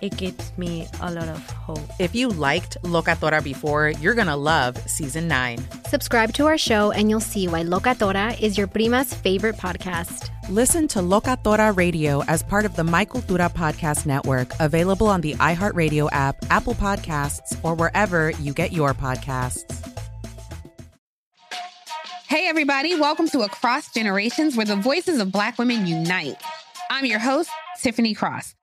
it gives me a lot of hope. If you liked Locatora before, you're going to love season nine. Subscribe to our show and you'll see why Locatora is your prima's favorite podcast. Listen to Locatora Radio as part of the My Cultura Podcast Network, available on the iHeartRadio app, Apple Podcasts, or wherever you get your podcasts. Hey, everybody, welcome to Across Generations, where the voices of Black women unite. I'm your host, Tiffany Cross.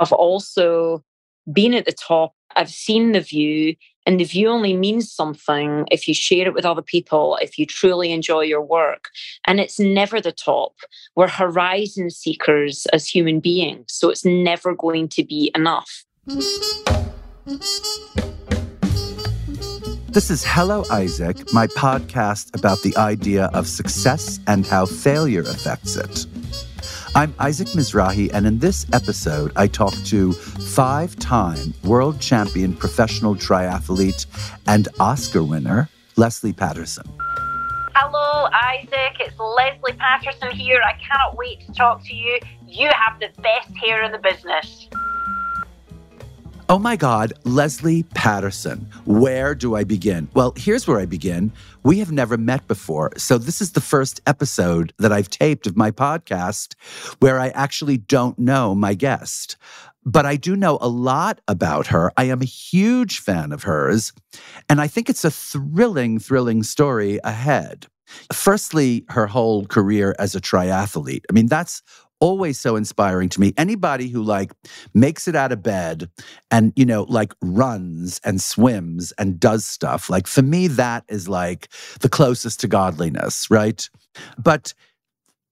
I've also been at the top. I've seen the view, and the view only means something if you share it with other people, if you truly enjoy your work. And it's never the top. We're horizon seekers as human beings, so it's never going to be enough. This is Hello Isaac, my podcast about the idea of success and how failure affects it. I'm Isaac Mizrahi, and in this episode, I talk to five time world champion professional triathlete and Oscar winner, Lesley Paterson. Hello, Isaac. It's Lesley Paterson here. I cannot wait to talk to you. You have the best hair in the business. Oh my God, Lesley Paterson. Where do I begin? Well, here's where I begin. We have never met before. So, this is the first episode that I've taped of my podcast where I actually don't know my guest. But I do know a lot about her. I am a huge fan of hers. And I think it's a thrilling, thrilling story ahead. Firstly, her whole career as a triathlete. I mean, that's always so inspiring to me. Anybody who like makes it out of bed and, you know, like runs and swims and does stuff, like for me, that is like the closest to godliness, right? But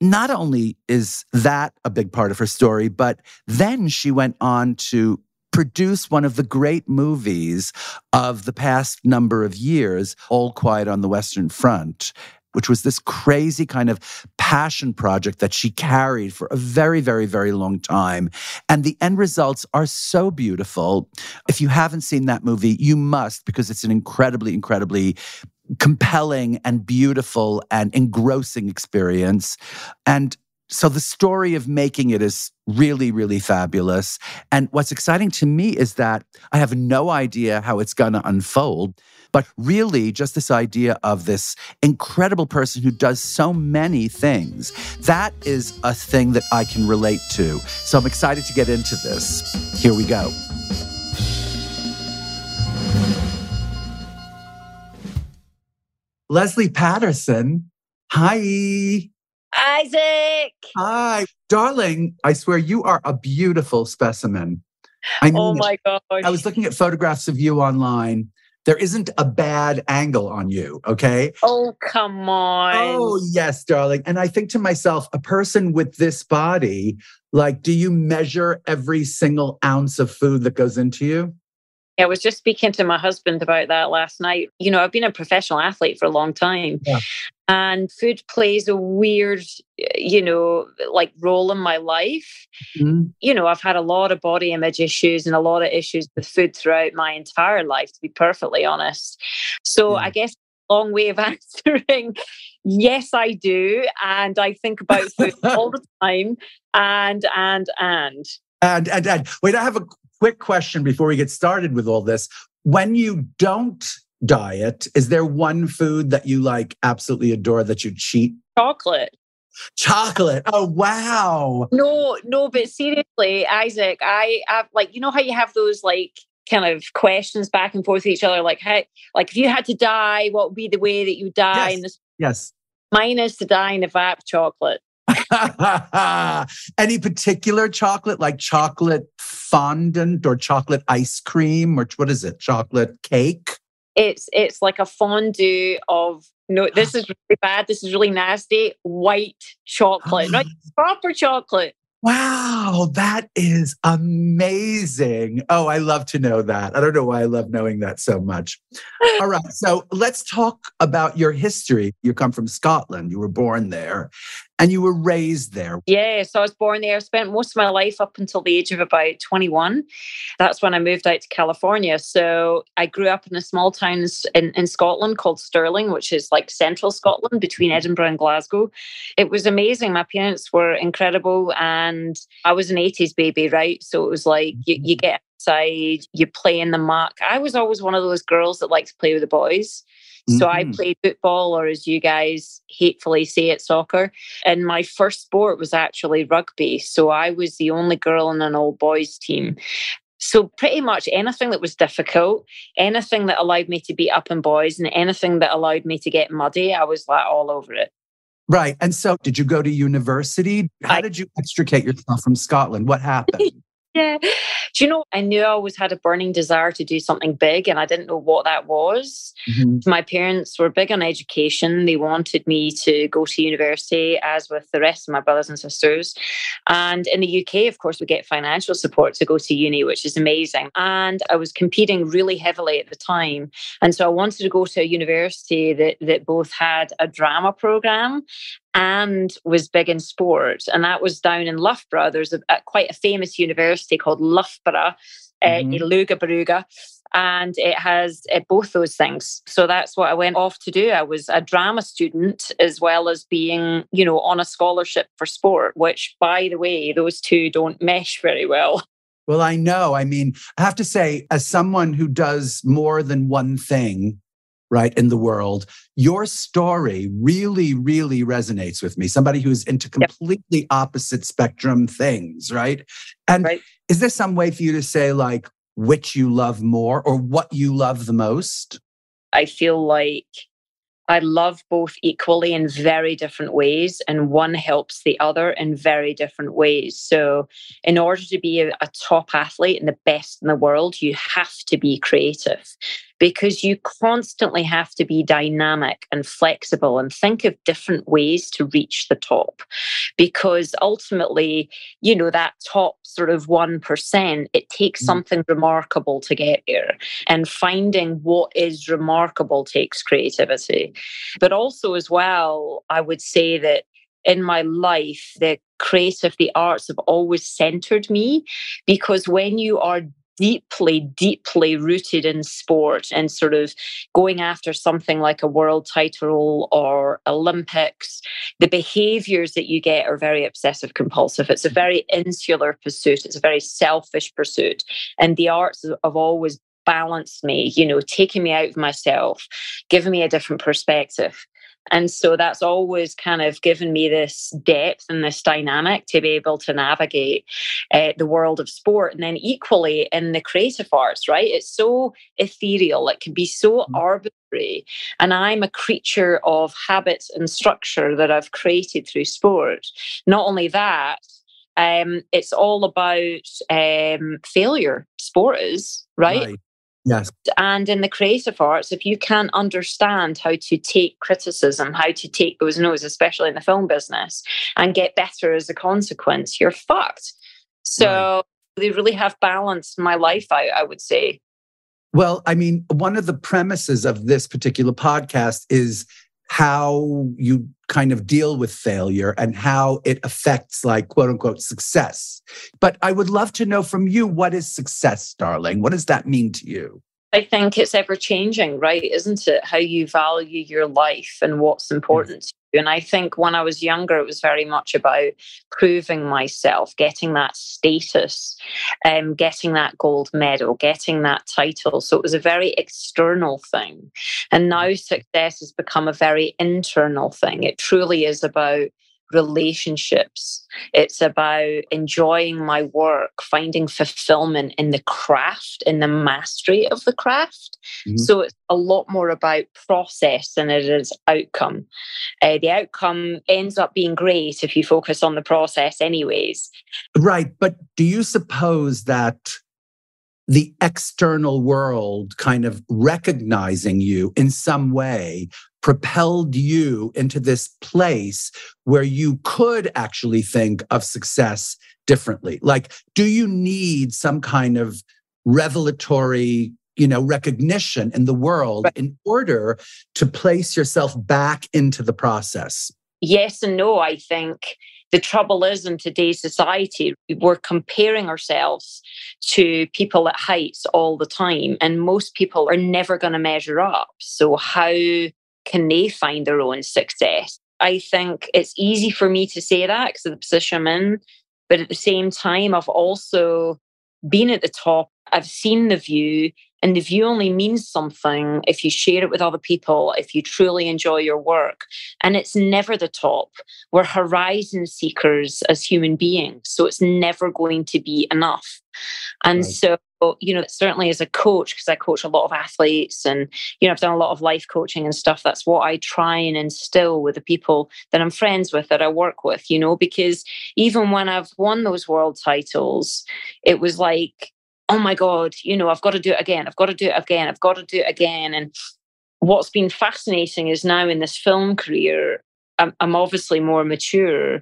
not only is that a big part of her story, but then she went on to produce one of the great movies of the past number of years, All Quiet on the Western Front which was this crazy kind of passion project that she carried for a very, very, very long time. And the end results are so beautiful. If you haven't seen that movie, you must because it's an incredibly, incredibly compelling and beautiful and engrossing experience. And so the story of making it is really, really fabulous. And what's exciting to me is that I have no idea how it's going to unfold. But really, just this idea of this incredible person who does so many things, that is a thing that I can relate to. So I'm excited to get into this. Here we go. Lesley Paterson. Hi. Isaac. Hi, darling. I swear you are a beautiful specimen. I oh mean, oh my gosh. I was looking at photographs of you online. There isn't a bad angle on you, okay? Oh, come on. Oh, yes, darling. And I think to myself, a person with this body, like, do you measure every single ounce of food that goes into you? Yeah, I was just speaking to my husband about that last night. You know, I've been a professional athlete for a long time. Yeah. And food plays a weird, you know, like role in my life. Mhm. You know, I've had a lot of body image issues and a lot of issues with food throughout my entire life, to be perfectly honest. So Yeah. I guess long way of answering. Yes, I do. And I think about food all the time. And, and, and. And, and, and wait, I have a quick question before we get started with all this. When you don't diet, is there one food that you like absolutely adore that you cheat? Chocolate. Chocolate. Oh, wow. No, no, but seriously, Isaac, I have like you know how you have those like kind of questions back and forth with each other, like how like if you had to die, what would be the way that you die? Yes. And this Yes. mine is to die in a of chocolate. Any particular chocolate, like chocolate fondant or chocolate ice cream, or what is it? Chocolate cake? It's it's like a fondue of no, this is really bad. This is really nasty. White chocolate, not proper chocolate. Wow, that is amazing. Oh, I love to know that. I don't know why I love knowing that so much. All right, so let's talk about your history. You come from Scotland, you were born there, and you were raised there. Yeah, so I was born there. I Spent most of my life up until the age of about 21. That's when I moved out to California. So I grew up in a small town in, in Scotland called Stirling, which is like central Scotland between mm-hmm. Edinburgh and Glasgow. It was amazing. My parents were incredible. And I was an 80s baby, right? So it was like you, you mm-hmm. get outside, you play in the muck. I was always one of those girls that liked to play with the boys. So I Mhm. played football, or as you guys hatefully say it, soccer. And my first sport was actually rugby. So I was the only girl in an all boys team. So pretty much anything that was difficult, anything that allowed me to beat up on boys, and anything that allowed me to get muddy, I was like all over it. Right. And so, did you go to university? How I- did you extricate yourself from Scotland? What happened? Yeah. Do you know, I knew I always had a burning desire to do something big, and I didn't know what that was. Mhm. My parents were big on education. They wanted me to go to university, as with the rest of my brothers and sisters. And in the UK, of course, we get financial support to go to uni, which is amazing. And I was competing really heavily at the time. And so I wanted to go to a university that, that both had a drama program and was big in sport. And that was down in Loughborough. There's a, a quite a famous university called Loughborough, uh, Mhm. Iluga Baruga, and it has uh, both those things. So that's what I went off to do. I was a drama student as well as being, you know, on a scholarship for sport, which, by the way, those two don't mesh very well. Well, I know. I mean, I have to say, as someone who does more than one thing, right, in the world, your story really, really resonates with me. Somebody who's into completely opposite spectrum things, right? And Right. is there some way for you to say, like, which you love more or what you love the most? I feel like I love both equally in very different ways, and one helps the other in very different ways. So, in order to be a, a top athlete and the best in the world, you have to be creative because you constantly have to be dynamic and flexible and think of different ways to reach the top. Because ultimately, you know, that top sort of 1%, it takes Mm. something remarkable to get there and finding what is remarkable takes creativity. But also, as well, I would say that in my life, the creative, the arts have always centered me because when you are deeply, deeply rooted in sport and sort of going after something like a world title or Olympics, the behaviors that you get are very obsessive compulsive. It's a mm-hmm. very insular pursuit, it's a very selfish pursuit. And the arts have always balanced me, you know, taking me out of myself, giving me a different perspective. And so that's always kind of given me this depth and this dynamic to be able to navigate uh, the world of sport. And then equally in the creative arts, right? It's so ethereal, it can be so arbitrary And I'm a creature of habits and structure that I've created through sport. Not only that, um, it's all about um, failure. Sport is, right? right? Yes. And in the creative arts, if you can't understand how to take criticism, how to take those no's, especially in the film business, and get better as a consequence, you're fucked. So right. they really have balanced my life out, I would say. Well, I mean, one of the premises of this particular podcast is how you kind of deal with failure and how it affects like quote unquote success. But I would love to know from you what is success, darling? What does that mean to you? I think it's ever changing, right? Isn't it? How you value your life and what's important to you. And I think when I was younger, it was very much about proving myself, getting that status, um, getting that gold medal, getting that title. So it was a very external thing. And now success has become a very internal thing. It truly is about relationships. It's about enjoying my work, finding fulfillment in the craft, in the mastery of the craft. Mm-hmm. So it's a lot more about process than it is outcome. Uh, the outcome ends up being great if you focus on the process, anyways. Right. But do you suppose that? The external world kind of recognizing you in some way propelled you into this place where you could actually think of success differently? Like, do you need some kind of revelatory you know recognition in the world right. in order to place yourself back into the process yes and no i think the trouble is in today's society we're comparing ourselves to people at heights all the time and most people are never going to measure up so how can they find their own success? I think it's easy for me to say that because of the position I'm in. But at the same time, I've also been at the top. I've seen the view, and the view only means something if you share it with other people, if you truly enjoy your work. And it's never the top. We're horizon seekers as human beings. So it's never going to be enough. And right. so you know, certainly as a coach, because I coach a lot of athletes and, you know, I've done a lot of life coaching and stuff. That's what I try and instill with the people that I'm friends with, that I work with, you know, because even when I've won those world titles, it was like, oh my God, you know, I've got to do it again. I've got to do it again. I've got to do it again. And what's been fascinating is now in this film career, I'm, I'm obviously more mature,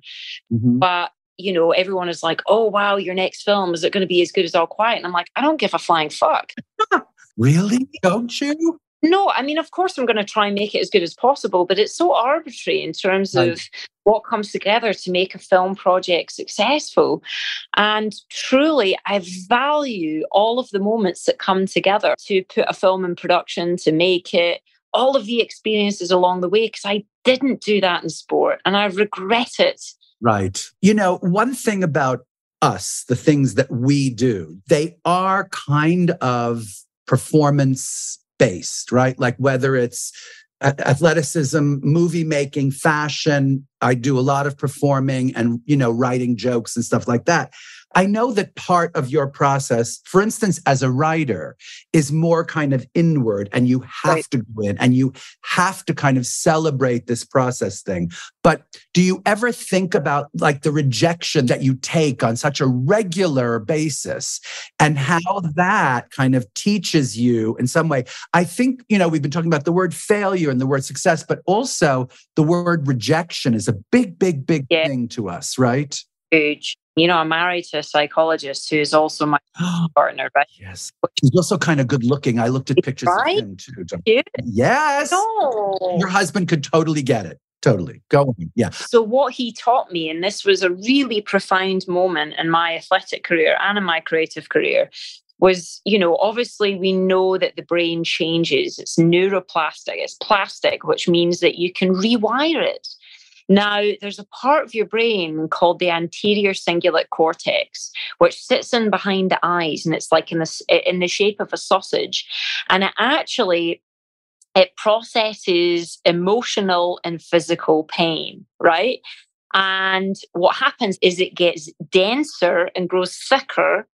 mm-hmm. but you know, everyone is like, oh, wow, your next film, is it going to be as good as All Quiet? And I'm like, I don't give a flying fuck. really? Don't you? No, I mean, of course, I'm going to try and make it as good as possible, but it's so arbitrary in terms right. of what comes together to make a film project successful. And truly, I value all of the moments that come together to put a film in production, to make it, all of the experiences along the way, because I didn't do that in sport and I regret it Right. You know, one thing about us, the things that we do, they are kind of performance based, right? Like whether it's athleticism, movie making, fashion, I do a lot of performing and, you know, writing jokes and stuff like that. I know that part of your process, for instance, as a writer, is more kind of inward and you have right. to go in and you have to kind of celebrate this process thing. But do you ever think about like the rejection that you take on such a regular basis and how that kind of teaches you in some way? I think, you know, we've been talking about the word failure and the word success, but also the word rejection is a big, big, big yeah. thing to us, right? Huge. You know, I'm married to a psychologist who is also my partner, right? Yes. He's also kind of good looking. I looked at pictures right? of him too. Yeah. Yes. No. Your husband could totally get it. Totally. Go on. Yeah. So, what he taught me, and this was a really profound moment in my athletic career and in my creative career, was, you know, obviously we know that the brain changes. It's neuroplastic, it's plastic, which means that you can rewire it. Now, there's a part of your brain called the anterior cingulate cortex, which sits in behind the eyes, and it's like in the in the shape of a sausage, and it actually it processes emotional and physical pain, right? And what happens is it gets denser and grows thicker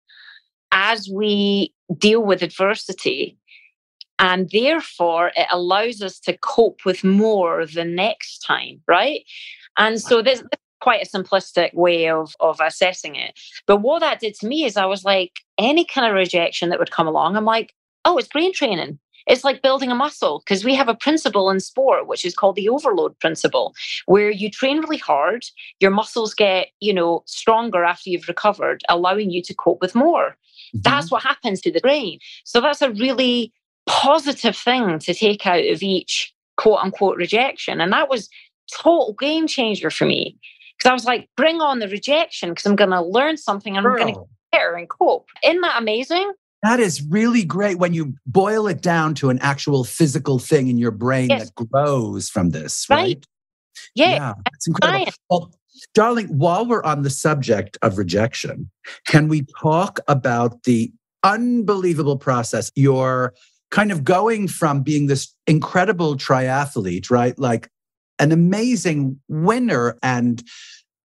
as we deal with adversity. And therefore, it allows us to cope with more the next time, right? And so this, this quite a simplistic way of of assessing it. But what that did to me is I was like, any kind of rejection that would come along, I'm like, oh, it's brain training. It's like building a muscle because we have a principle in sport, which is called the overload principle, where you train really hard, your muscles get, you know, stronger after you've recovered, allowing you to cope with more. Mm-hmm. That's what happens to the brain. So that's a really positive thing to take out of each quote unquote rejection. And that was total game changer for me. Because I was like, bring on the rejection because I'm going to learn something and Girl. I'm going to get better and cope. Isn't that amazing? That is really great when you boil it down to an actual physical thing in your brain yes. that grows from this, right? right? Yeah. yeah. It's incredible. Well, darling, while we're on the subject of rejection, can we talk about the unbelievable process? You're kind of going from being this incredible triathlete, right? Like an amazing winner and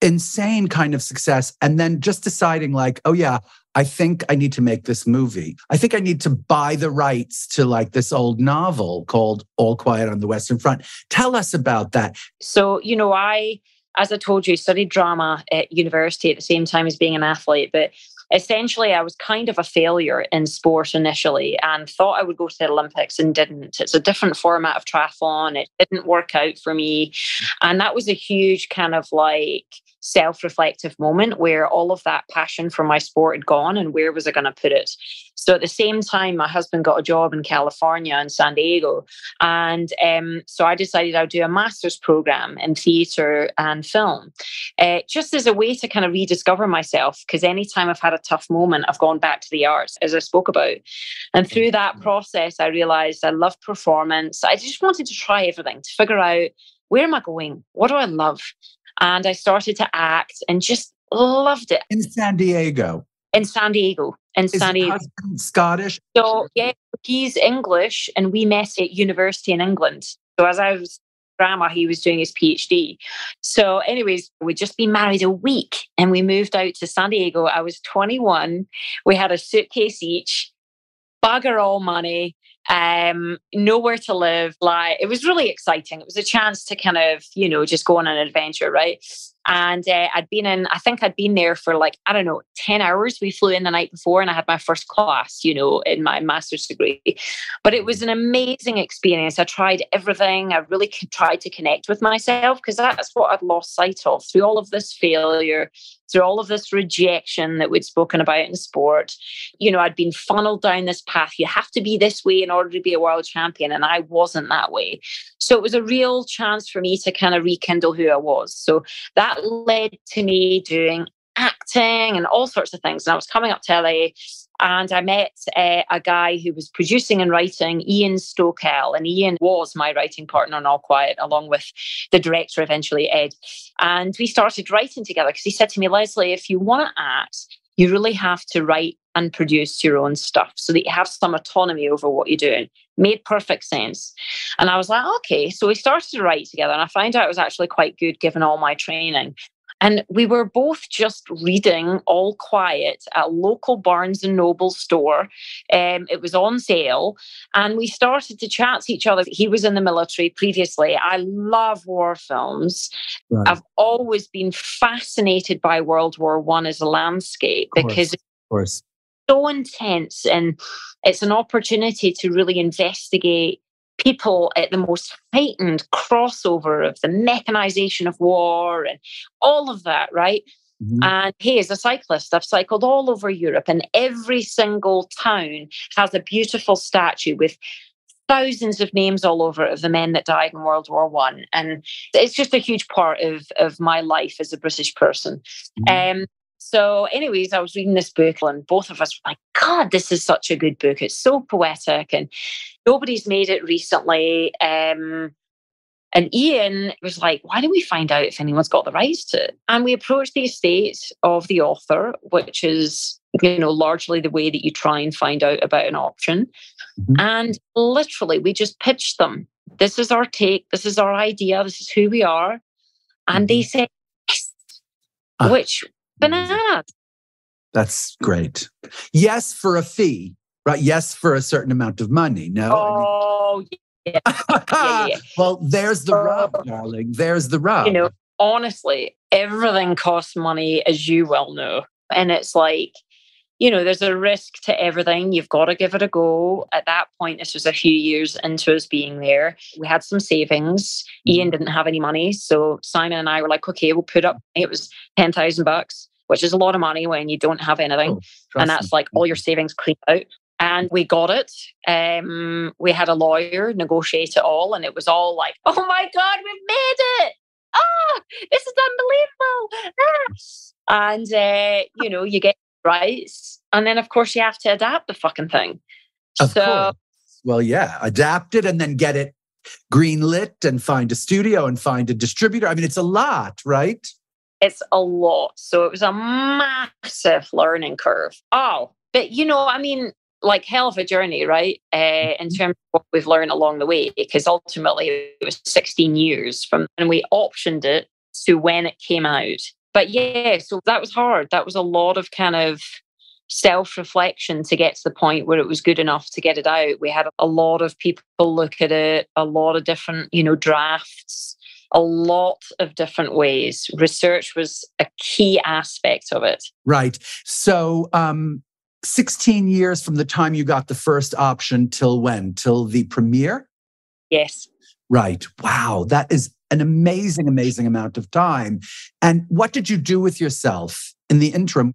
insane kind of success and then just deciding like oh yeah i think i need to make this movie. I think i need to buy the rights to like this old novel called all quiet on the western front. Tell us about that. So you know i as i told you studied drama at university at the same time as being an athlete but essentially I was kind of a failure in sport initially and thought I would go to the Olympics and didn't. It's a different format of triathlon. It didn't work out for me. And that was a huge kind of like self reflective moment where all of that passion for my sport had gone and where was I going to put it? So at the same time, my husband got a job in California in San Diego. And um, so I decided I'd do a master's program in theatre and film, uh, just as a way to kind of rediscover myself. Because anytime I've had a tough moment, I've gone back to the arts, as I spoke about. And through that mm-hmm. process, I realized I love performance. I just wanted to try everything to figure out where am I going? What do I love? And I started to act and just loved it. In San Diego. In San Diego. In Is San Diego. Scottish? So yeah, he's English and we met at university in England. So as I was drama, he was doing his PhD. So, anyways, we'd just been married a week and we moved out to San Diego. I was 21. We had a suitcase each, bugger all money, um, nowhere to live. Like it was really exciting. It was a chance to kind of, you know, just go on an adventure, right? And uh, I'd been in, I think I'd been there for like, I don't know, 10 hours. We flew in the night before and I had my first class, you know, in my master's degree. But it was an amazing experience. I tried everything. I really tried to connect with myself because that's what I'd lost sight of through all of this failure, through all of this rejection that we'd spoken about in sport. You know, I'd been funneled down this path. You have to be this way in order to be a world champion. And I wasn't that way. So it was a real chance for me to kind of rekindle who I was. So that led to me doing acting and all sorts of things. And I was coming up to LA and I met uh, a guy who was producing and writing, Ian Stokell. And Ian was my writing partner on All Quiet, along with the director eventually, Ed. And we started writing together because he said to me, Lesley, if you want to act, you really have to write and produce your own stuff so that you have some autonomy over what you're doing. Made perfect sense. And I was like, okay. So we started to write together, and I found out it was actually quite good given all my training. And we were both just reading all quiet at a local Barnes and Noble store. Um, it was on sale. And we started to chat to each other. He was in the military previously. I love war films. Right. I've always been fascinated by World War One as a landscape because it's so intense and it's an opportunity to really investigate people at the most heightened crossover of the mechanization of war and all of that, right? Mm-hmm. And he is a cyclist. I've cycled all over Europe, and every single town has a beautiful statue with thousands of names all over of the men that died in World War One. And it's just a huge part of, of my life as a British person. Mm-hmm. Um, so, anyways, I was reading this book, and both of us were like, God, this is such a good book. It's so poetic, and nobody's made it recently. Um, and Ian was like, why don't we find out if anyone's got the rights to it? And we approached the estate of the author, which is, you know, largely the way that you try and find out about an option. Mm-hmm. And literally, we just pitched them. This is our take. This is our idea. This is who we are. And mm-hmm. they said, yes, uh, which bananas. That's great. Yes, for a fee. right? Yes, for a certain amount of money. No. Oh, yeah. yeah, yeah. well, there's the rub, darling. There's the rub. You know, honestly, everything costs money, as you well know. And it's like, you know, there's a risk to everything. You've got to give it a go. At that point, this was a few years into us being there. We had some savings. Ian mm-hmm. didn't have any money. So Simon and I were like, okay, we'll put up, it was 10,000 bucks, which is a lot of money when you don't have anything. Oh, and that's me. like all your savings cleaned out. And we got it. Um, we had a lawyer negotiate it all, and it was all like, oh my God, we've made it. Oh, this is unbelievable. Ah. And, uh, you know, you get rights. And then, of course, you have to adapt the fucking thing. Of so, course. Well, yeah, adapt it and then get it greenlit and find a studio and find a distributor. I mean, it's a lot, right? It's a lot. So it was a massive learning curve. Oh, but you know, I mean, like hell of a journey, right? Uh, in terms of what we've learned along the way, because ultimately it was 16 years from when we optioned it to when it came out. But yeah, so that was hard. That was a lot of kind of self reflection to get to the point where it was good enough to get it out. We had a lot of people look at it, a lot of different, you know, drafts, a lot of different ways. Research was a key aspect of it. Right. So, um, 16 years from the time you got the first option till when? Till the premiere? Yes. Right. Wow. That is an amazing, amazing amount of time. And what did you do with yourself in the interim?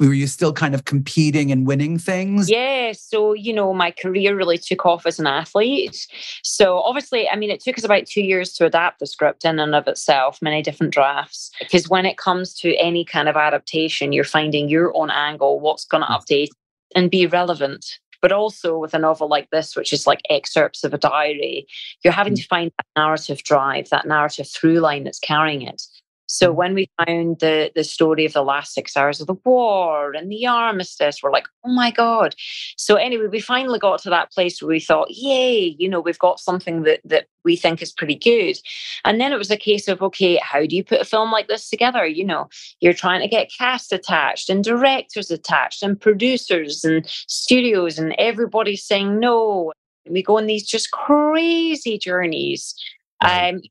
Were you still kind of competing and winning things? Yeah. So, you know, my career really took off as an athlete. So, obviously, I mean, it took us about two years to adapt the script in and of itself, many different drafts. Because when it comes to any kind of adaptation, you're finding your own angle, what's going to mm. update and be relevant. But also with a novel like this, which is like excerpts of a diary, you're having mm. to find that narrative drive, that narrative through line that's carrying it. So when we found the the story of the last six hours of the war and the armistice, we're like, oh my god. So anyway, we finally got to that place where we thought, yay, you know, we've got something that that we think is pretty good. And then it was a case of, okay, how do you put a film like this together? You know, you're trying to get cast attached and directors attached and producers and studios and everybody saying no. We go on these just crazy journeys. Um,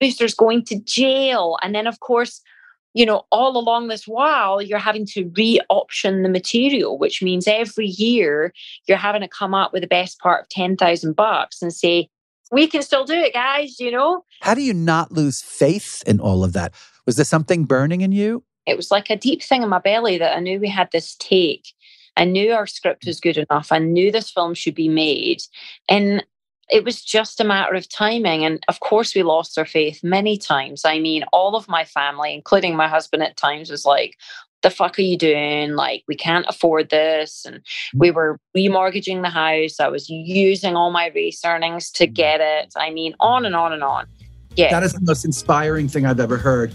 producers going to jail. And then, of course, you know, all along this while, you're having to re option the material, which means every year you're having to come up with the best part of 10,000 bucks and say, we can still do it, guys, you know? How do you not lose faith in all of that? Was there something burning in you? It was like a deep thing in my belly that I knew we had this take. I knew our script mm. was good enough. I knew this film should be made. And it was just a matter of timing. And of course, we lost our faith many times. I mean, all of my family, including my husband at times, was like, the fuck are you doing? Like, we can't afford this. And we mm. were remortgaging the house. I was using all my race earnings to mm. get it. I mean, on and on and on. Yeah. That is the most inspiring thing I've ever heard.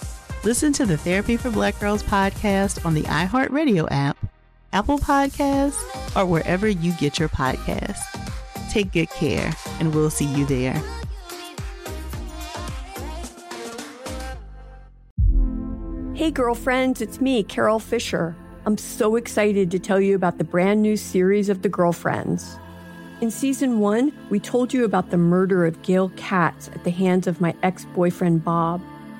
Listen to the Therapy for Black Girls podcast on the iHeartRadio app, Apple Podcasts, or wherever you get your podcasts. Take good care, and we'll see you there. Hey, girlfriends, it's me, Carole Fisher. I'm so excited to tell you about the brand new series of The Girlfriends. In season one, we told you about the murder of Gail Katz at the hands of my ex boyfriend, Bob.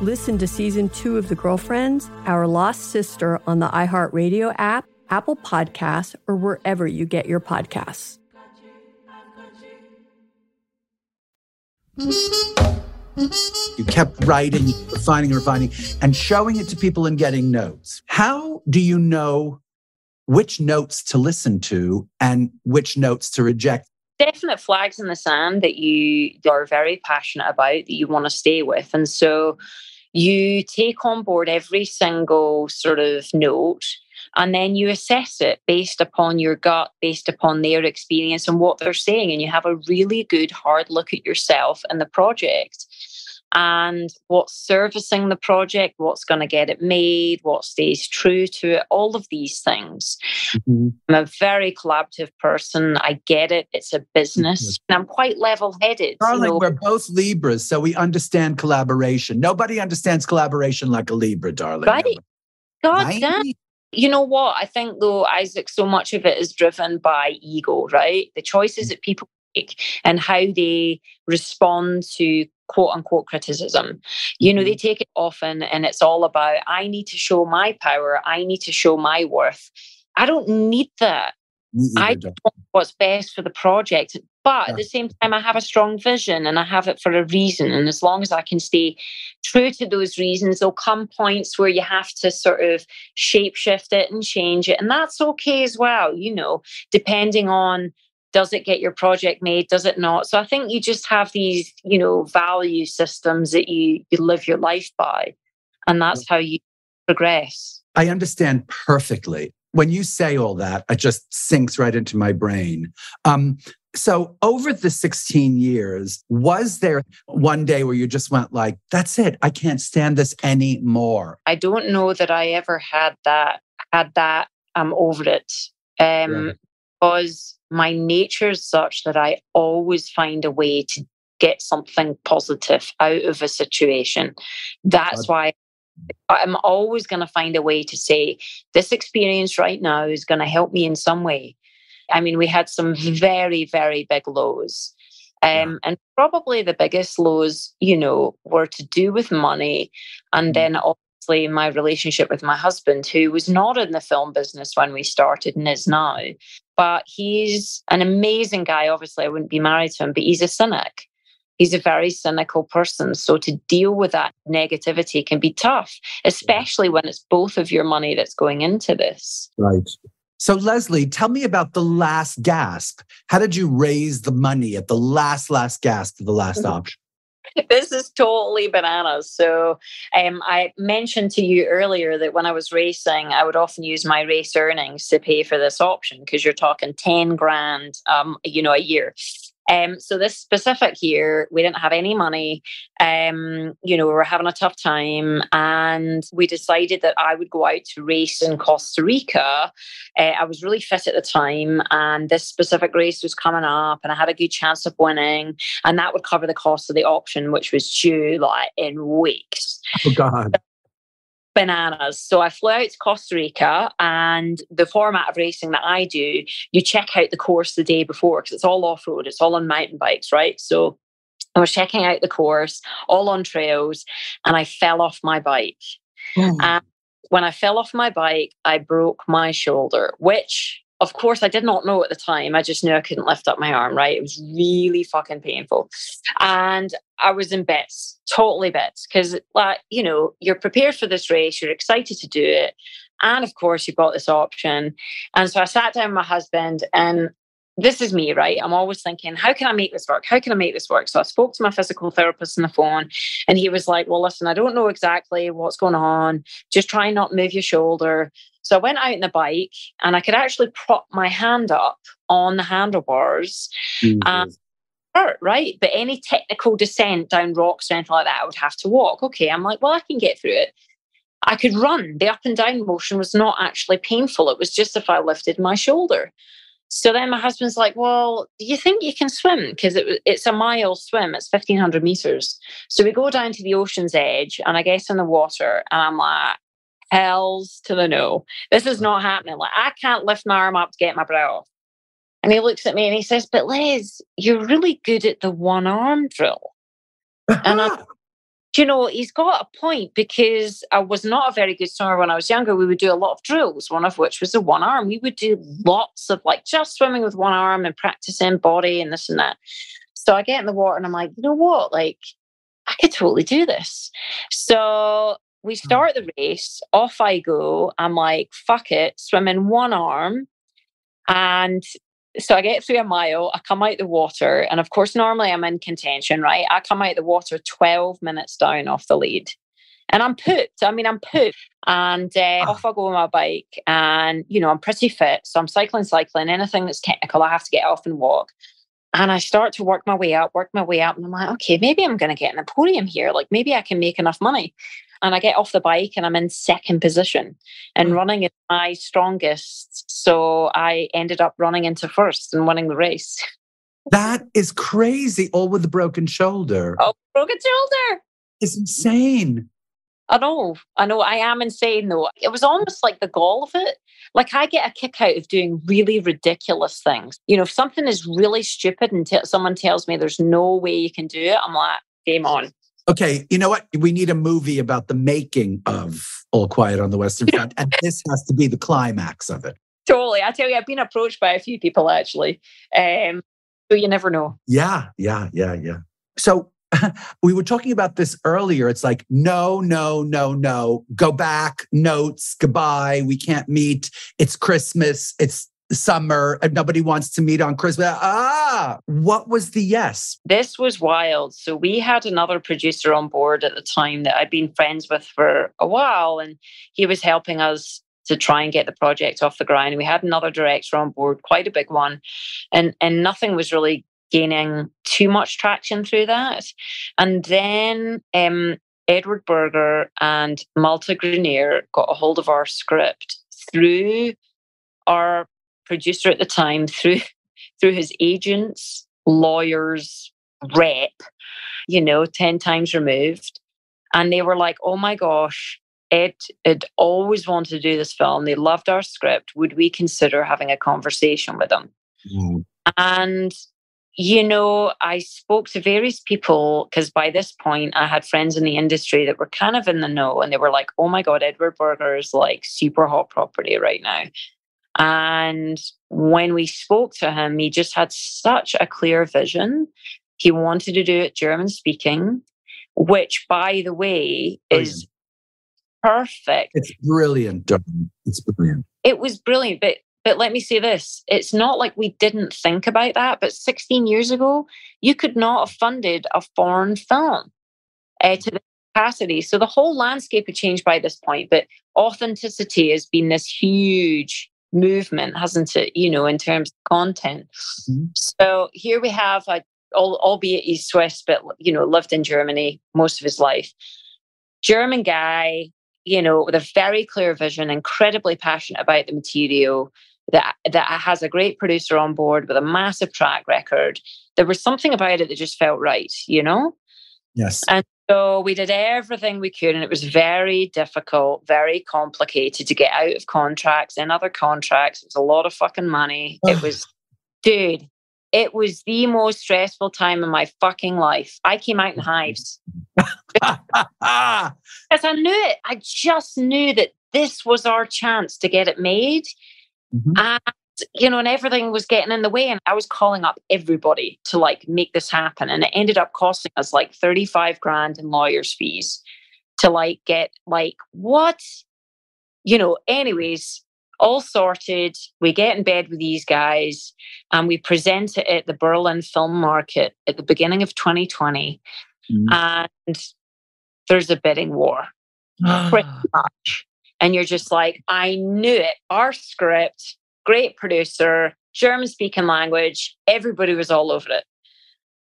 Listen to season two of The Girlfriends, Our Lost Sister on the iHeartRadio app, Apple Podcasts, or wherever you get your podcasts. You kept writing, refining, refining, and showing it to people and getting notes. How do you know which notes to listen to and which notes to reject? Definite flags in the sand that you are very passionate about, that you want to stay with. And so you take on board every single sort of note and then you assess it based upon your gut, based upon their experience and what they're saying. And you have a really good hard look at yourself and the project and what's servicing the project, what's going to get it made, what stays true to it, all of these things. Mm-hmm. I'm a very collaborative person. I get it. It's a business. Mm-hmm. And I'm quite level headed. Darling, you know. we're both Libras, so we understand collaboration. Nobody understands collaboration like a Libra, darling. Right. God right? damn. You know what? I think, though, Isaac, so much of it is driven by ego, right? The choices mm. that people make and how they respond to quote unquote criticism. You know, they mm-hmm. take it often and it's all about, I need to show my power, I need to show my worth. I don't need that. I know what's best for the project. But yeah. at the same time, I have a strong vision and I have it for a reason. And as long as I can stay true to those reasons, there'll come points where you have to sort of shapeshift it and change it. And that's okay as well, you know, depending on does it get your project made? Does it not? So i think you just have these you know value systems that you you live your life by and that's how you progress. I understand perfectly. When you say all that it just sinks right into my brain. Um, so over the 16 years was there one day where you just went like that's it i can't stand this anymore i don't know that i ever had that had that i'm over it. Um right. Because my nature is such that I always find a way to get something positive out of a situation. That's why I'm always going to find a way to say, this experience right now is going to help me in some way. I mean, we had some very, very big lows. Um, and probably the biggest lows, you know, were to do with money. And mm. then my relationship with my husband, who was not in the film business when we started and is now. But he's an amazing guy. Obviously, I wouldn't be married to him, but he's a cynic he's a very cynical person. So to deal with that negativity can be tough, especially when it's both of your money that's going into this. Right. So, Lesley, tell me about the last gasp. How did you raise the money at the last, last gasp of the last mm-hmm. option? this is totally bananas. So, um, I mentioned to you earlier that when I was racing, I would often use my race earnings to pay for this option because you're talking 10 grand, um, you know, a year. Um, so this specific year, we didn't have any money. Um, you know, we were having a tough time, and we decided that I would go out to race in Costa Rica. Uh, I was really fit at the time, and this specific race was coming up, and I had a good chance of winning, and that would cover the cost of the option, which was due like in weeks. Oh God bananas. So I flew out to Costa Rica, and the format of racing that I do, you check out the course the day before because it's all off road, it's all on mountain bikes, right? So I was checking out the course, all on trails, and I fell off my bike. Mm. And when I fell off my bike, I broke my shoulder, which of course, I did not know at the time. I just knew I couldn't lift up my arm, right? It was really fucking painful. And I was in bits, totally bits, because, like, you know, you're prepared for this race, you're excited to do it. And of course, you've got this option. And so I sat down with my husband, and this is me, right? I'm always thinking, how can I make this work? How can I make this work? So I spoke to my physical therapist on the phone, and he was like, Well, listen, I don't know exactly what's going on. Just try and not move your shoulder. So I went out in the bike and I could actually prop my hand up on the handlebars. Mm-hmm. hurt, right? But any technical descent down rocks or anything like that, I would have to walk. Okay, I'm like, well, I can get through it. I could run. The up and down motion was not actually painful. It was just if I lifted my shoulder. So then my husband's like, Well, do you think you can swim? Because it, it's a mile swim, it's 1500 meters. So we go down to the ocean's edge and I get in the water and I'm like, hells to the no. This is not happening. Like I can't lift my arm up to get my brow off. And he looks at me and he says, But Liz, you're really good at the one arm drill. and I, uh-huh. you know, he's got a point because I was not a very good swimmer when I was younger. We would do a lot of drills, one of which was the one arm. We would do lots of like just swimming with one arm and practicing body and this and that. So I get in the water and I'm like, you know what? Like, I could totally do this. So we hmm. start the race, off I go. I'm like, fuck it, swim in one arm. And so I get through a mile, I come out the water, and of course, normally I'm in contention, right? I come out the water 12 minutes down off the lead. And I'm pooped. I mean, I'm pooped. And uh, off I go on my bike. And, you know, I'm pretty fit. So I'm cycling, cycling, anything that's technical, I have to get off and walk. And I start to work my way up, work my way up. And I'm like, okay, maybe I'm going to get in a podium here. Like maybe I can make enough money and I get off the bike and I'm in second position and mm. running is my strongest. So I ended up running into first and winning the race. That is crazy. All with the broken shoulder. Oh, broken shoulder. It's insane. I know, I know, I am insane though. It was almost like the goal of it. Like I get a kick out of doing really ridiculous things. You know, if something is really stupid and t- someone tells me there's no way you can do it, I'm like, game on. Okay, you know what? We need a movie about the making of All Quiet on the Western Front, and this has to be the climax of it. Totally. I tell you, I've been approached by a few people actually. Um, so you never know. Yeah, yeah, yeah, yeah. So we were talking about this earlier. It's like, no, no, no, no. Go back, notes, goodbye. We can't meet. It's Christmas. It's summer and nobody wants to meet on Christmas. Ah, what was the yes? This was wild. So we had another producer on board at the time that I'd been friends with for a while, and he was helping us to try and get the project off the ground. We had another director on board, quite a big one, and and nothing was really gaining too much traction through that. And then um, Edward Berger and Malte Grunert got a hold of our script through our producer at the time through through his agents, lawyers, rep, you know, 10 times removed. And they were like, oh my gosh, Ed had always wanted to do this film. They loved our script. Would we consider having a conversation with them? Mm. And, you know, I spoke to various people because by this point I had friends in the industry that were kind of in the know and they were like, oh my God, Edward Berger is like super hot property right now. And when we spoke to him, he just had such a clear vision. He wanted to do it German speaking, which, by the way, brilliant. is perfect. It's brilliant, John. It's brilliant. It was brilliant, but but let me say this: it's not like we didn't think about that. But 16 years ago, you could not have funded a foreign film uh, to the capacity. So the whole landscape had changed by this point. But authenticity has been this huge movement, hasn't it? You know, in terms of content. Mm-hmm. So here we have a, albeit he's Swiss, but you know, lived in Germany most of his life. German guy, you know, with a very clear vision, incredibly passionate about the material. That that has a great producer on board with a massive track record. There was something about it that just felt right, you know. Yes. And so we did everything we could, and it was very difficult, very complicated to get out of contracts and other contracts. It was a lot of fucking money. it was, dude, it was the most stressful time in my fucking life. I came out in hives. Because I knew it. I just knew that this was our chance to get it made. Mm-hmm. You know, and everything was getting in the way. And I was calling up everybody to like make this happen. And it ended up costing us like 35 grand in lawyers' fees to like get like, what? You know, anyways, all sorted. We get in bed with these guys and we present it at the Berlin film market at the beginning of 2020. Mm. And there's a bidding war, pretty much. And you're just like, I knew it. Our script great producer, German speaking language. Everybody was all over it.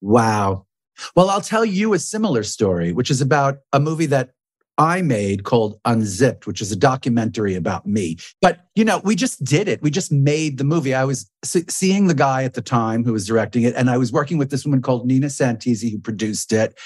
Wow. Well, I'll tell you a similar story, which is about a movie that I made called Unzipped, which is a documentary about me. But, you know, we just did it. We just made the movie. I was seeing the guy at the time who was directing it, and I was working with this woman called Nina Santisi who produced it.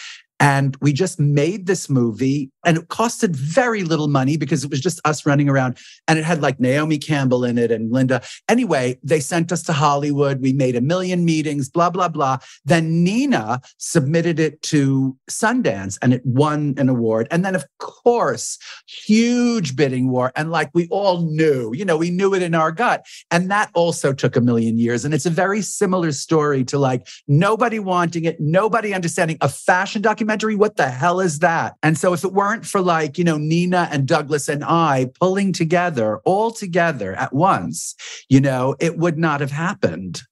And we just made this movie and it costed very little money because it was just us running around and it had like Naomi Campbell in it and Linda. Anyway, they sent us to Hollywood. We made a million meetings, blah, blah, blah. Then Nina submitted it to Sundance and it won an award. And then, of course, huge bidding war. And like we all knew, you know, we knew it in our gut. And that also took a million years. And it's a very similar story to like nobody wanting it, nobody understanding a fashion documentary documentary? What the hell is that? And so if it weren't for like, you know, Nina and Douglas and I pulling together all together at once, you know, it would not have happened.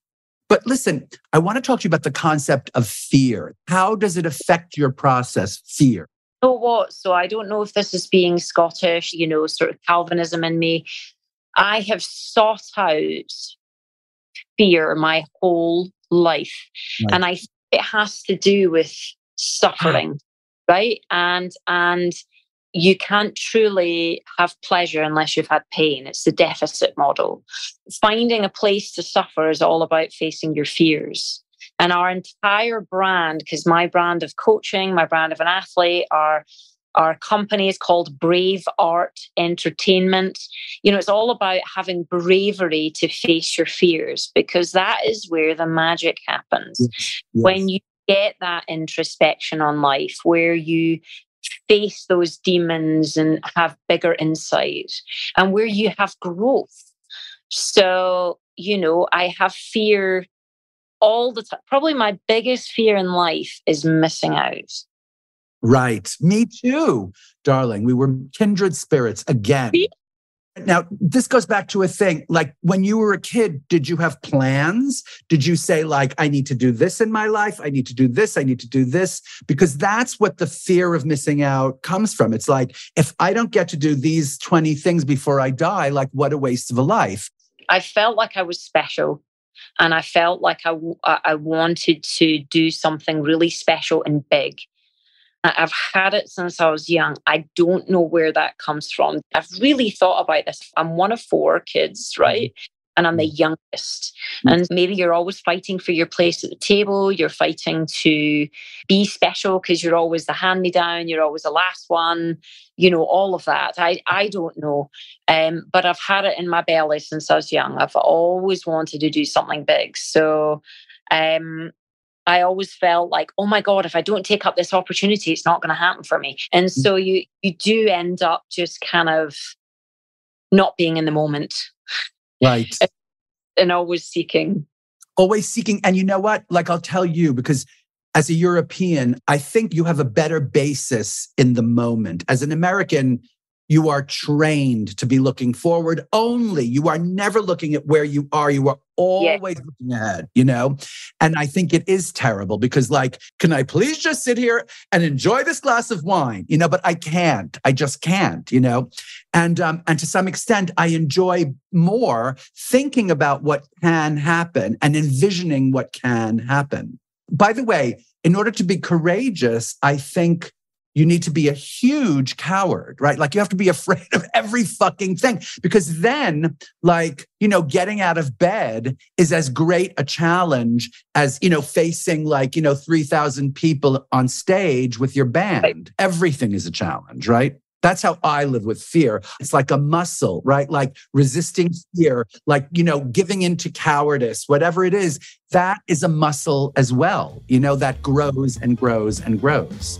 But listen, I want to talk to you about the concept of fear. How does it affect your process, fear? So what? So I don't know if this is being Scottish, you know, sort of Calvinism in me. I have sought out fear my whole life. Right. And I it has to do with suffering right and and you can't truly have pleasure unless you've had pain it's the deficit model finding a place to suffer is all about facing your fears and our entire brand because my brand of coaching my brand of an athlete our our company is called Brave Art Entertainment. You know, it's all about having bravery to face your fears because that is where the magic happens. Yes. When you get that introspection on life where you face those demons and have bigger insight and where you have growth. So, you know, I have fear all the time. Probably my biggest fear in life is missing out. Right. Me too, darling. We were kindred spirits again. Now, this goes back to a thing like when you were a kid, did you have plans? Did you say, like, I need to do this in my life? I need to do this. I need to do this? Because that's what the fear of missing out comes from. It's like, if I don't get to do these 20 things before I die, like, what a waste of a life. I felt like I was special and I felt like I, I wanted to do something really special and big. I've had it since I was young. I don't know where that comes from. I've really thought about this. I'm one of four kids, mm-hmm. right? and I'm the youngest. And maybe you're always fighting for your place at the table. You're fighting to be special because you're always the hand me down. You're always the last one. You know all of that. I I don't know, um, but I've had it in my belly since I was young. I've always wanted to do something big. So. Um, I always felt like, oh my God, if I don't take up this opportunity, it's not going to happen for me. And mm. so you you do end up just kind of not being in the moment. Right. And always seeking. Always seeking. And you know what? Like I'll tell you, because as a European, I think you have a better basis in the moment. As an American, you are trained to be looking forward only. You are never looking at where you are. You are always yeah. looking ahead, you know? And I think it is terrible because, like, can I please just sit here and enjoy this glass of wine? You know, but I can't. I just can't, you know? And um, and to some extent, I enjoy more thinking about what can happen and envisioning what can happen. By the way, in order to be courageous, I think you need to be a huge coward, right? Like you have to be afraid of every fucking thing because then, like, you know, getting out of bed is as great a challenge as, you know, facing like, you know, 3,000 people on stage with your band. Everything is a challenge, right? That's how I live with fear. It's like a muscle, right? Like resisting fear, like, you know, giving into cowardice, whatever it is, that is a muscle as well, you know, that grows and grows and grows.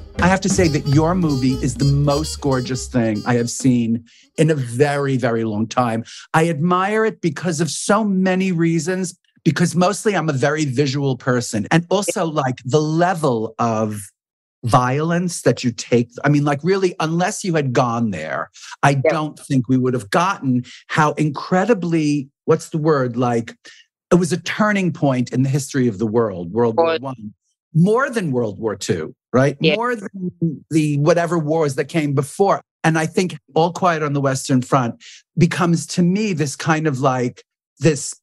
I have to say that your movie is the most gorgeous thing I have seen in a very, very long time. I admire it because of so many reasons, because mostly I'm a very visual person. And also, like, the level of violence that you take. I mean, like, really, unless you had gone there, I yeah. don't think we would have gotten how incredibly, what's the word? Like, it was a turning point in the history of the world, World War One more than World War II, right? Yeah. More than the whatever wars that came before. And I think All Quiet on the Western Front becomes to me this kind of like this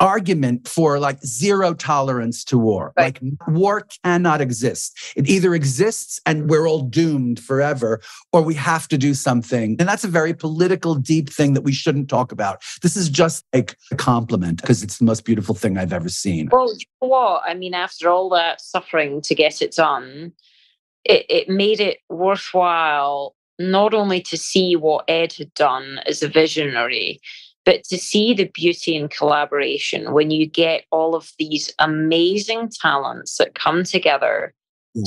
argument for like zero tolerance to war. Right. Like war cannot exist. It either exists and we're all doomed forever, or we have to do something. And that's a very political, deep thing that we shouldn't talk about. This is just like a compliment because it's the most beautiful thing I've ever seen. Well, you know what? I mean, after all that suffering to get it done, it, it made it worthwhile not only to see what Ed had done as a visionary, but to see the beauty in collaboration when you get all of these amazing talents that come together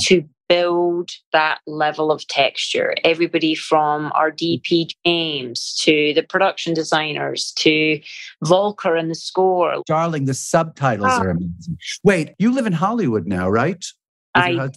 to build that level of texture. Everybody from our DP James to the production designers to Volker and the score. Darling, the subtitles oh. are amazing. Wait, you live in Hollywood now, right? I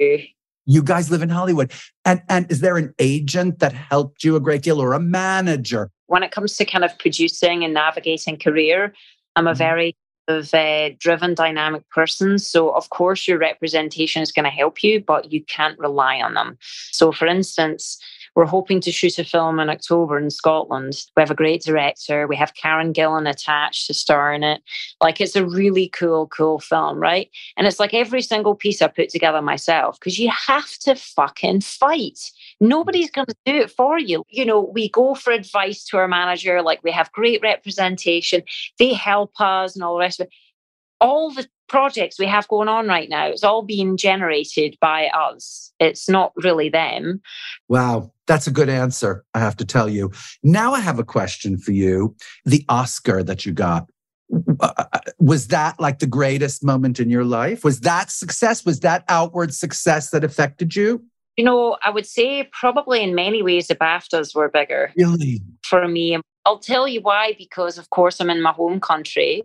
do. You guys live in Hollywood. And and is there an agent that helped you a great deal or a manager? When it comes to kind of producing and navigating career, I'm a mm-hmm. very of a driven dynamic person so of course your representation is going to help you but you can't rely on them so for instance we're hoping to shoot a film in October in Scotland. We have a great director. We have Karen Gillan attached to star in it. Like it's a really cool, cool film, right? And it's like every single piece I put together myself because you have to fucking fight. Nobody's going to do it for you. You know, we go for advice to our manager, like we have great representation, they help us and all the rest of it. All the projects we have going on right now, it's all being generated by us. It's not really them. Wow. That's a good answer, I have to tell you. Now I have a question for you. The Oscar that you got, uh, uh, was that like the greatest moment in your life? Was that success? Was that outward success that affected you? You know, I would say probably in many ways the BAFTAs were bigger. Really? For me. I'll tell you why, because of course I'm in my home country.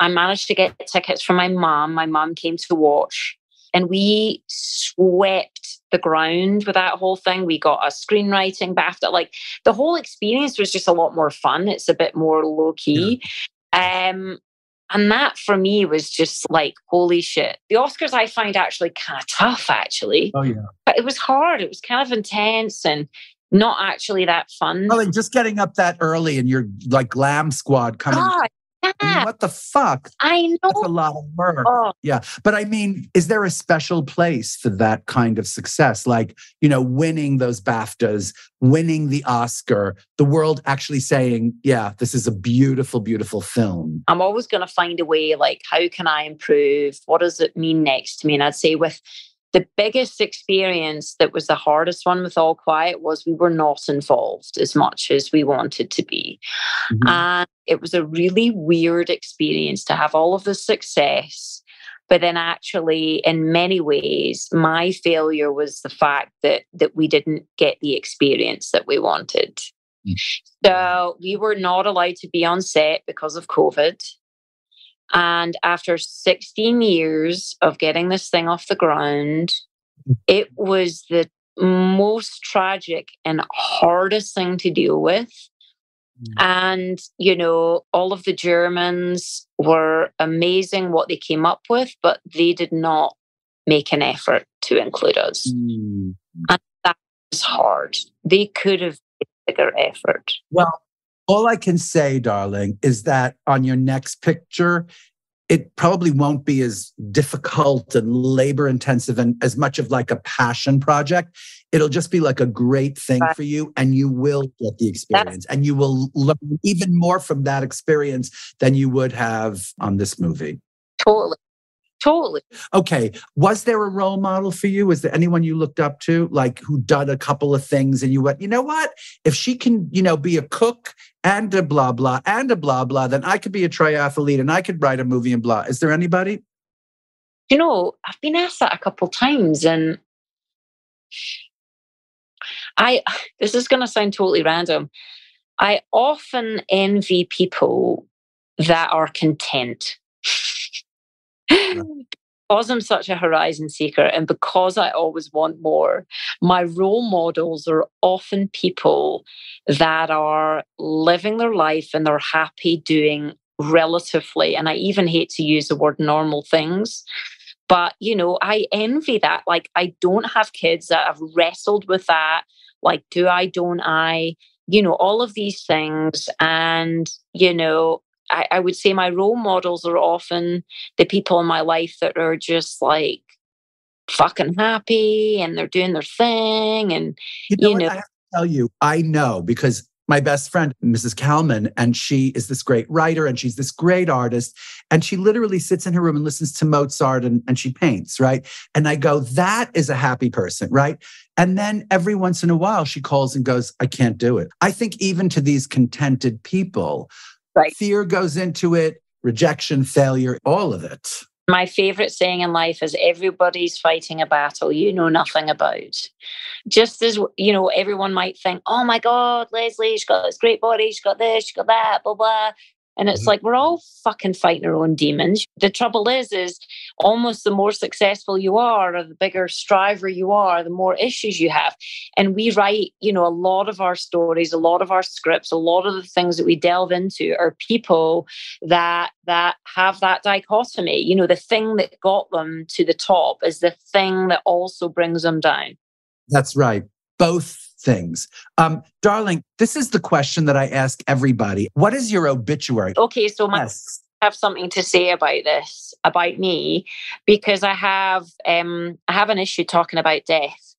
I managed to get tickets from my mom. My mom came to watch and we swept the ground with that whole thing. We got a screenwriting BAFTA. Like the whole experience was just a lot more fun. It's a bit more low key. Yeah. Um, and that for me was just like, holy shit. The Oscars I find actually kind of tough, actually. Oh, yeah. But it was hard. It was kind of intense and not actually that fun. Well, like just getting up that early and you're like glam squad coming. God, yeah. I mean, what the fuck? I know. That's a lot of work. Oh. Yeah. But I mean, is there a special place for that kind of success? Like, you know, winning those BAFTAs, winning the Oscar, the world actually saying, yeah, this is a beautiful, beautiful film. I'm always going to find a way, like, how can I improve? What does it mean next to me? And I'd say with the biggest experience that was the hardest one with All Quiet was we were not involved as much as we wanted to be. Mm-hmm. And it was a really weird experience to have all of the success, But then actually, in many ways, my failure was the fact that that we didn't get the experience that we wanted. Mm. So we were not allowed to be on set because of COVID. And after 16 years of getting this thing off the ground, it was the most tragic and hardest thing to deal with. Mm. And, you know, all of the Germans were amazing what they came up with, but they did not make an effort to include us. Mm. And that was hard. They could have made a bigger effort. Well, all I can say, darling, is that on your next picture, it probably won't be as difficult and labor intensive and as much of like a passion project. It'll just be like a great thing for you, and you will get the experience, and you will learn even more from that experience than you would have on this movie. Totally. Totally. Okay. Was there a role model for you? Was there anyone you looked up to, like who done a couple of things and you went, you know what? If she can, you know, be a cook and a blah, blah, and a blah, blah, then I could be a triathlete and I could write a movie and blah. Is there anybody? You know, I've been asked that a couple times and I, this is going to sound totally random. I often envy people that are content because I'm such a horizon seeker and because I always want more, my role models are often people that are living their life and they're happy doing relatively, and I even hate to use the word normal things. But, you know, I envy that. Like, I don't have kids that have wrestled with that. Like, do I, don't I? You know, all of these things. And, you know, I, I would say my role models are often the people in my life that are just like fucking happy and they're doing their thing. And, you know, you know I have to tell you, I know because my best friend, Mrs. Kalman, and she is this great writer and she's this great artist. And she literally sits in her room and listens to Mozart and, and she paints, right? And I go, that is a happy person, right? And then every once in a while, she calls and goes, I can't do it. I think even to these contented people, Right. Fear goes into it, rejection, failure, all of it. My favorite saying in life is everybody's fighting a battle you know nothing about. Just as, you know, everyone might think, oh my God, Lesley, she's got this great body, she's got this, she's got that, blah, blah. And it's mm-hmm. like we're all fucking fighting our own demons. The trouble is, is almost the more successful you are, or the bigger striver you are, the more issues you have. And we write, you know, a lot of our stories, a lot of our scripts, a lot of the things that we delve into are people that that have that dichotomy. You know, the thing that got them to the top is the thing that also brings them down. That's right. Both things. Um, darling, this is the question that I ask everybody. What is your obituary? Okay, so my yes. I have something to say about this, about me, because I have um I have an issue talking about death.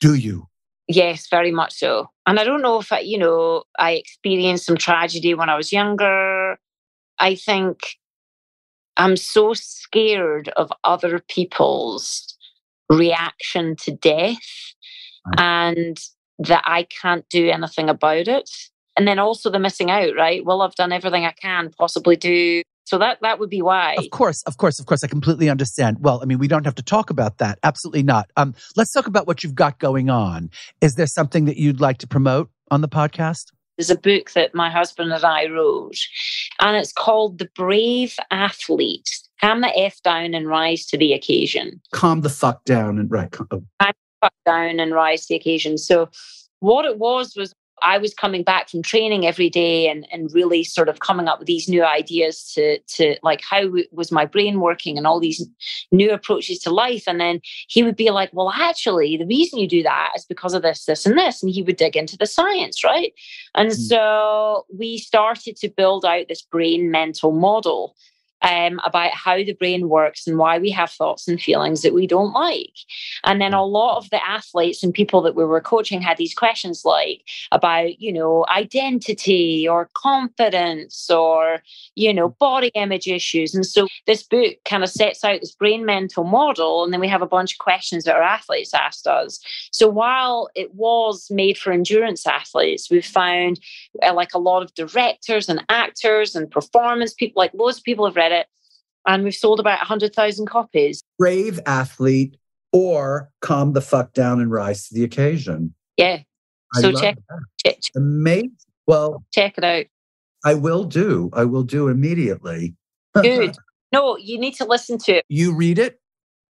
Do you? Yes, very much so. And I don't know if I, you know, I experienced some tragedy when I was younger. I think I'm so scared of other people's reaction to death. And that I can't do anything about it. And then also the missing out, right? Well, I've done everything I can possibly do. So that that would be why. Of course, of course, of course. I completely understand. Well, I mean, we don't have to talk about that. Absolutely not. Um, let's talk about what you've got going on. Is there something that you'd like to promote on the podcast? There's a book that my husband and I wrote, and it's called The Brave Athlete. Calm the F down and rise to the occasion. Calm the fuck down and right. Oh down and rise to the occasion. So what it was was I was coming back from training every day and, and really sort of coming up with these new ideas to, to like how was my brain working and all these new approaches to life. And then he would be like, well, actually, the reason you do that is because of this, this, and this. And he would dig into the science, right? And mm-hmm. so we started to build out this brain mental model um, about how the brain works and why we have thoughts and feelings that we don't like. And then a lot of the athletes and people that we were coaching had these questions like about, you know, identity or confidence or, you know, body image issues. And so this book kind of sets out this brain mental model. And then we have a bunch of questions that our athletes asked us. So while it was made for endurance athletes, we've found uh, like a lot of directors and actors and performance people, like loads of people have read it and we've sold about 100,000 copies. Brave athlete or calm the fuck down and rise to the occasion. Yeah. I So love check, check Amazing. Well, check it out. I will do. I will do immediately. Good. no, you need to listen to it. You read it?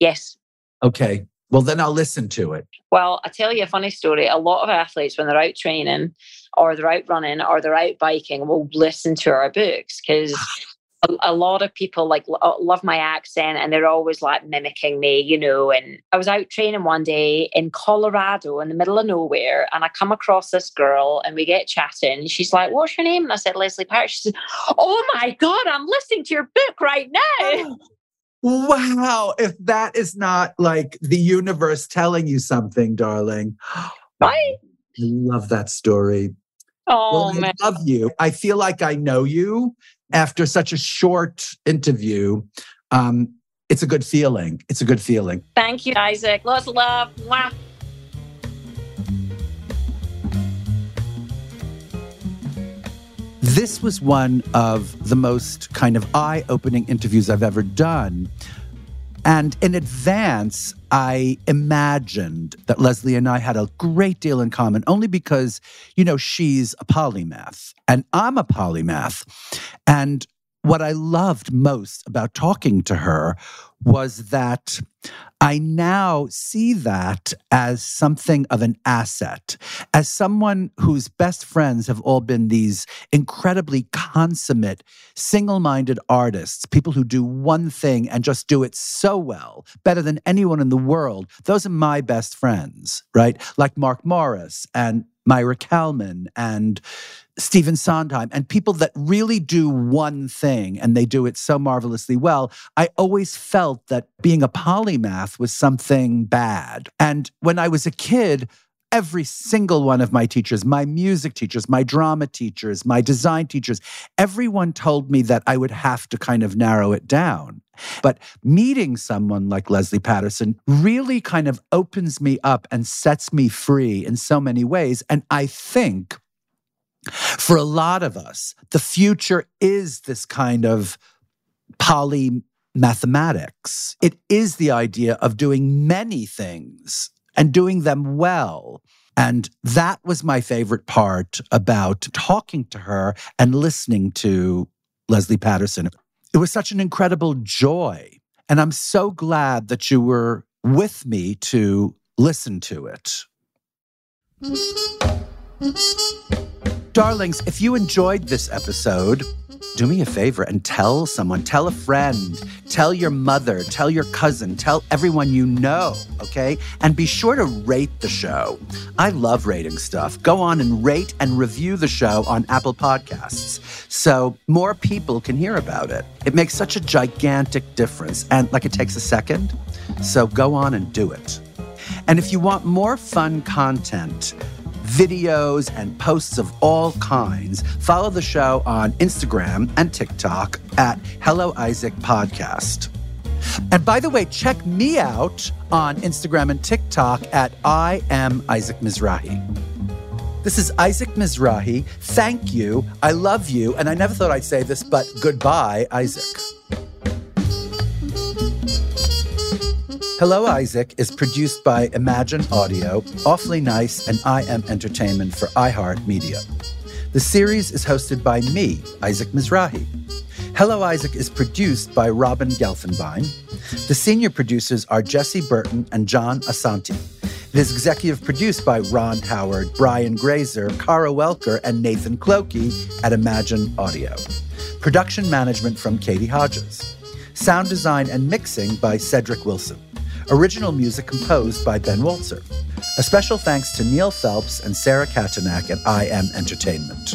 Yes. Okay. Well, then I'll listen to it. Well, I tell you a funny story. A lot of athletes, when they're out training or they're out running or they're out biking, will listen to our books because a, a lot of people like lo- uh, love my accent and they're always like mimicking me, you know. And I was out training one day in Colorado in the middle of nowhere, and I come across this girl and we get chatting. She's like, "What's your name?" And I said, "Lesley Paterson." She said, "Oh my god, I'm listening to your book right now." Wow. If that is not like the universe telling you something, darling. Right? I love that story. Oh well, man. I love you. I feel like I know you after such a short interview. Um, it's a good feeling. It's a good feeling. Thank you, Isaac. Lots of love. Mwah. This was one of the most kind of eye opening interviews I've ever done. And in advance, I imagined that Lesley and I had a great deal in common, only because, you know, she's a polymath and I'm a polymath. And what I loved most about talking to her was that I now see that as something of an asset, as someone whose best friends have all been these incredibly consummate, single minded artists, people who do one thing and just do it so well, better than anyone in the world. Those are my best friends, right? Like Mark Morris and Maira Kalman and Stephen Sondheim and people that really do one thing and they do it so marvelously well. I always felt that being a polymath was something bad. And when I was a kid, every single one of my teachers, my music teachers, my drama teachers, my design teachers, everyone told me that I would have to kind of narrow it down. But meeting someone like Lesley Paterson really kind of opens me up and sets me free in so many ways. And I think for a lot of us, the future is this kind of poly mathematics. It is the idea of doing many things and doing them well. And that was my favorite part about talking to her and listening to Lesley Paterson. It was such an incredible joy. And I'm so glad that you were with me to listen to it. Darlings, if you enjoyed this episode, do me a favor and tell someone, tell a friend, tell your mother, tell your cousin, tell everyone you know, okay? And be sure to rate the show. I love rating stuff. Go on and rate and review the show on Apple Podcasts so more people can hear about it. It makes such a gigantic difference and like it takes a second. So go on and do it. And if you want more fun content, videos and posts of all kinds, follow the show on Instagram and TikTok at Hello Isaac Podcast. And by the way, check me out on Instagram and TikTok at I am Isaac Mizrahi. This is Isaac Mizrahi. Thank you. I love you. And I never thought I'd say this, but goodbye, Isaac. Hello, Isaac is produced by Imagine Audio, Awfully Nice, and I Am Entertainment for iHeartMedia. The series is hosted by me, Isaac Mizrahi. Hello, Isaac is produced by Robin Gelfenbein. The senior producers are Jesse Burton and John Asante. It is executive produced by Ron Howard, Brian Grazer, Cara Welker, and Nathan Clokey at Imagine Audio. Production management from Katie Hodges. Sound design and mixing by Cedric Wilson. Original music composed by Ben Walzer. A special thanks to Neil Phelps and Sarah Katanak at I Am Entertainment.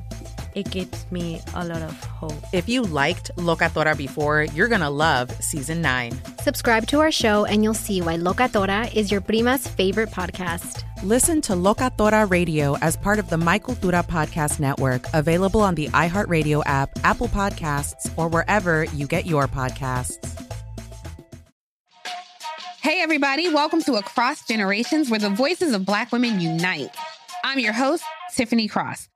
it gives me a lot of hope. If you liked Locatora before, you're going to love season 9. Subscribe to our show and you'll see why Locatora is your prima's favorite podcast. Listen to Locatora Radio as part of the My Cultura Podcast Network, available on the iHeartRadio app, Apple Podcasts, or wherever you get your podcasts. Hey, everybody, welcome to Across Generations, where the voices of Black women unite. I'm your host, Tiffany Cross.